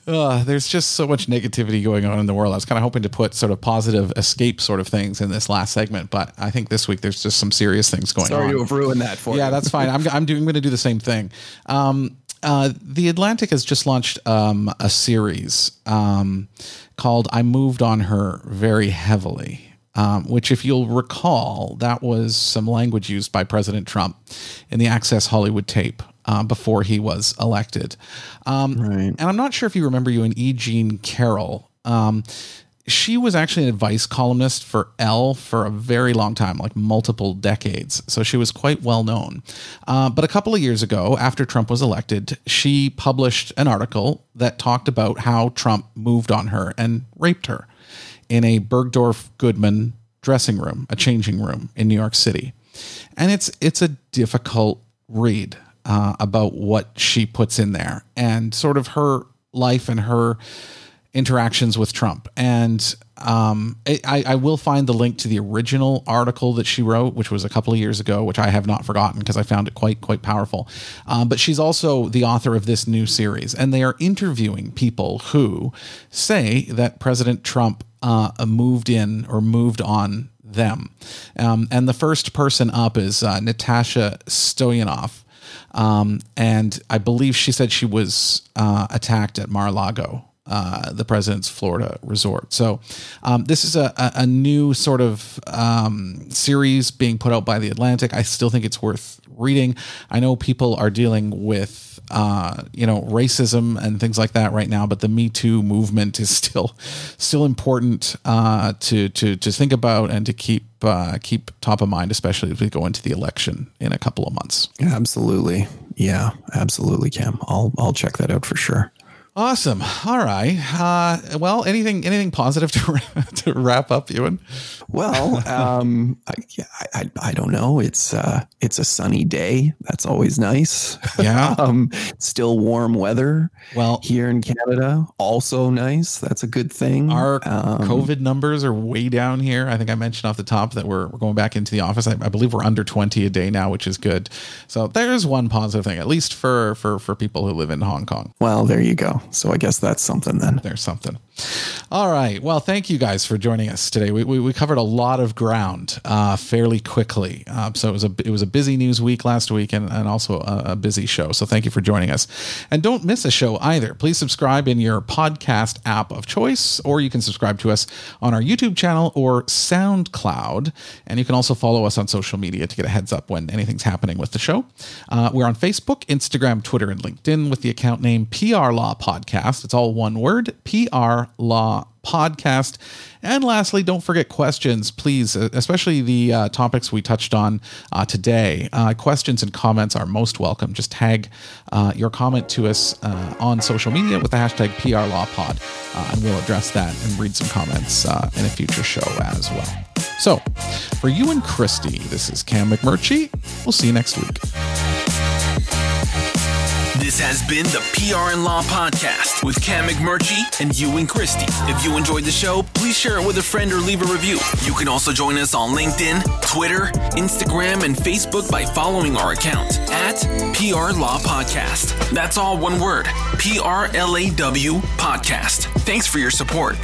Uh, there's just so much negativity going on in the world. I was kind of hoping to put sort of positive escape sort of things in this last segment, but I think this week there's just some serious things going Sorry on. Sorry to have ruined that for you. yeah, you. that's fine. I'm I'm doing I'm going to do the same thing. Um, uh, the Atlantic has just launched um, a series um, called "I Moved on Her Very Heavily." Um, which, if you'll recall, that was some language used by President Trump in the Access Hollywood tape uh, before he was elected. Um, Right. And I'm not sure if you remember Ewan E. Jean Carroll. Um, she was actually an advice columnist for Elle for a very long time, like multiple decades. So she was quite well known. Uh, but a couple of years ago, after Trump was elected, she published an article that talked about how Trump moved on her and raped her in a Bergdorf Goodman dressing room, a changing room in New York City. And it's it's a difficult read uh, about what she puts in there and sort of her life and her interactions with Trump. And um, I, I will find the link to the original article that she wrote, which was a couple of years ago, which I have not forgotten because I found it quite quite powerful. Um, but she's also the author of this new series, and they are interviewing people who say that President Trump uh, moved in or moved on them. Um, and the first person up is uh, Natasha Stoynoff. Um, and I believe she said she was uh, attacked at Mar-a-Lago, uh, the president's Florida resort. So um, this is a, a, a new sort of um, series being put out by the Atlantic. I still think it's worth reading. I know people are dealing with uh, you know racism and things like that right now, but the Me Too movement is still still important uh, to to to think about and to keep uh, keep top of mind, especially as we go into the election in a couple of months. Absolutely. Yeah, absolutely, Cam. I'll I'll check that out for sure. Awesome. All right. Uh, well, anything anything positive to to wrap up, Ewan? Well, um, I, yeah, I, I don't know. It's uh, it's a sunny day. That's always nice. Yeah. um, still warm weather. Well, here in Canada, also nice. That's a good thing. Our Um, COVID numbers are way down here. I think I mentioned off the top that we're, we're going back into the office. I, I believe we're under 20 a day now, which is good. So there's one positive thing, at least for for for people who live in Hong Kong. Well, there you go. So I guess that's something then. There's something. All right. Well, thank you guys for joining us today. We, we, we covered a lot of ground uh, fairly quickly. Uh, so it was a it was a busy news week last week and, and also a, a busy show. So thank you for joining us. And don't miss a show either. Please subscribe in your podcast app of choice, or you can subscribe to us on our YouTube channel or SoundCloud. And you can also follow us on social media to get a heads up when anything's happening with the show. Uh, we're on Facebook, Instagram, Twitter, and LinkedIn with the account name PR Law Podcast. It's all one word PR Law Podcast. And lastly, don't forget questions, please, uh, especially the uh, topics we touched on uh, today. Uh, questions and comments are most welcome. Just tag uh, your comment to us uh, on social media with the hashtag PRLawPod, uh, and we'll address that and read some comments in a future show as well. So, for Ewan Christie, this is Cam McMurchie. We'll see you next week. This has been the PR and Law Podcast with Cam McMurchie and Ewan Christie. If you enjoyed the show, please share it with a friend or leave a review. You can also join us on LinkedIn, Twitter, Instagram, and Facebook by following our account at PR Law Podcast. That's all one word P R L A W Podcast. Thanks for your support.